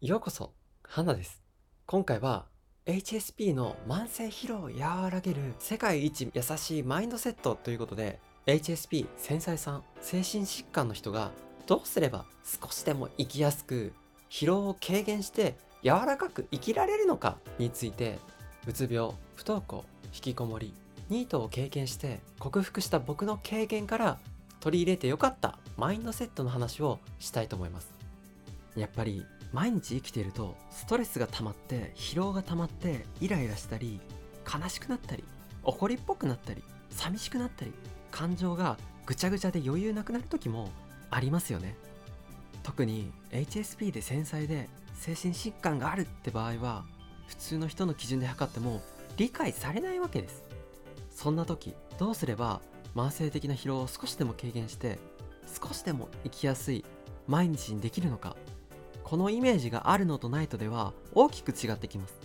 ようこそ、花です。今回は HSP の慢性疲労を和らげる世界一優しいマインドセットということで HSP 繊細さん、精神疾患の人がどうすれば少しでも生きやすく疲労を軽減して柔らかく生きられるのかについてうつ病、不登校、引きこもり、ニートを経験して克服した僕の経験から取り入れてよかったマインドセットの話をしたいと思います。やっぱり毎日生きているとストレスが溜まって疲労が溜まってイライラしたり悲しくなったり怒りっぽくなったり寂しくなったり感情がぐちゃぐちゃで余裕なくなる時もありますよね。特に HSP で繊細で精神疾患があるって場合は普通の人の基準で測っても理解されないわけです。そんな時どうすれば慢性的な疲労を少しでも軽減して少しでも生きやすい毎日にできるのかこのイメージがあるのとないとでは大きく違ってきます。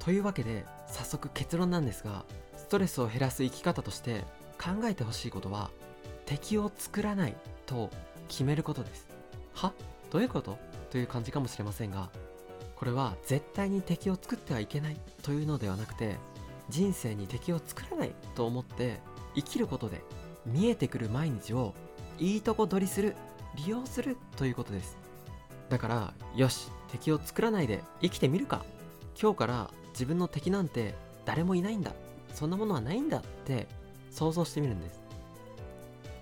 というわけで早速結論なんですがストレスを減らす生き方として考えてほしいことは敵を作らないと決めることです。は？どういうこと？という感じかもしれませんがこれは絶対に敵を作ってはいけないというのではなくて人生に敵を作らないと思って生きることで見えてくる毎日をいいとこ取りする利用するということです。だからよし敵を作らないで生きてみるか。今日から自分の敵なんて誰もいないんだ。そんなものはないんだ。って想像してみるんです。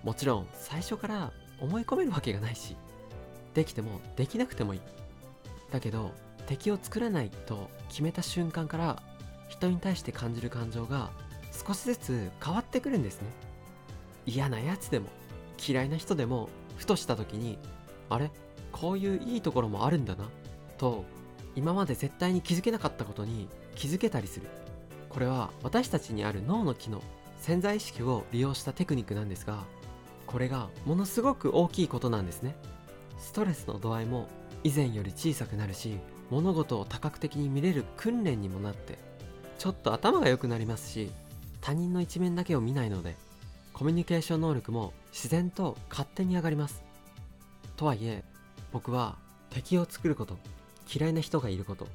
もちろん最初から思い込めるわけがないしできてもできなくてもいい。だけど敵を作らないと決めた瞬間から人に対して感じる感情が少しずつ変わってくるんですね。嫌なやつでも嫌いな人でもふとした時にあれ？こういういいところもあるんだなと今まで絶対に気づけなかったことに気づけたりする。これは私たちにある脳の機能潜在意識を利用したテクニックなんですがこれがものすごく大きいことなんですね。ストレスの度合いも以前より小さくなるし物事を多角的に見れる訓練にもなってちょっと頭が良くなりますし他人の一面だけを見ないのでコミュニケーション能力も自然と勝手に上がります。とはいえ僕は敵を作ること嫌いな人がいること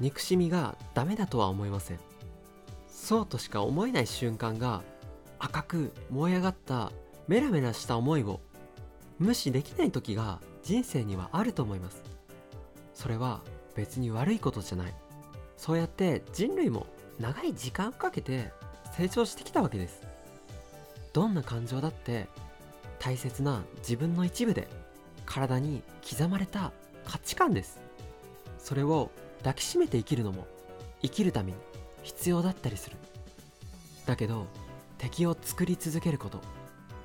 憎しみがダメだとは思いません。そうとしか思えない瞬間が赤く燃え上がったメラメラした思いを無視できない時が人生にはあると思います。それは別に悪いことじゃない。そうやって人類も長い時間をかけて成長してきたわけです。どんな感情だって大切な自分の一部で体に刻まれた価値観です。それを抱きしめて生きるのも生きるために必要だったりする。だけど敵を作り続けること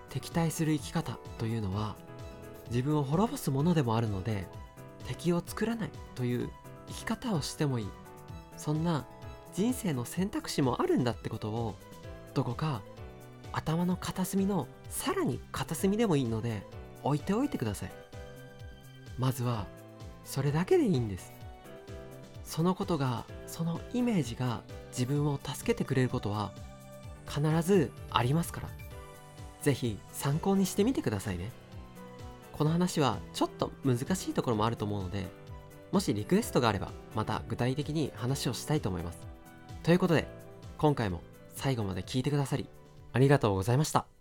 敵対する生き方というのは自分を滅ぼすものでもあるので敵を作らないという生き方をしてもいい。そんな人生の選択肢もあるんだってことをどこか頭の片隅のさらに片隅でもいいので置いておいてください。まずはそれだけでいいんです。そのことがそのイメージが自分を助けてくれることは必ずありますから。是非参考にしてみてくださいね。この話はちょっと難しいところもあると思うのでもしリクエストがあればまた具体的に話をしたいと思います。ということで今回も最後まで聞いてくださりありがとうございました。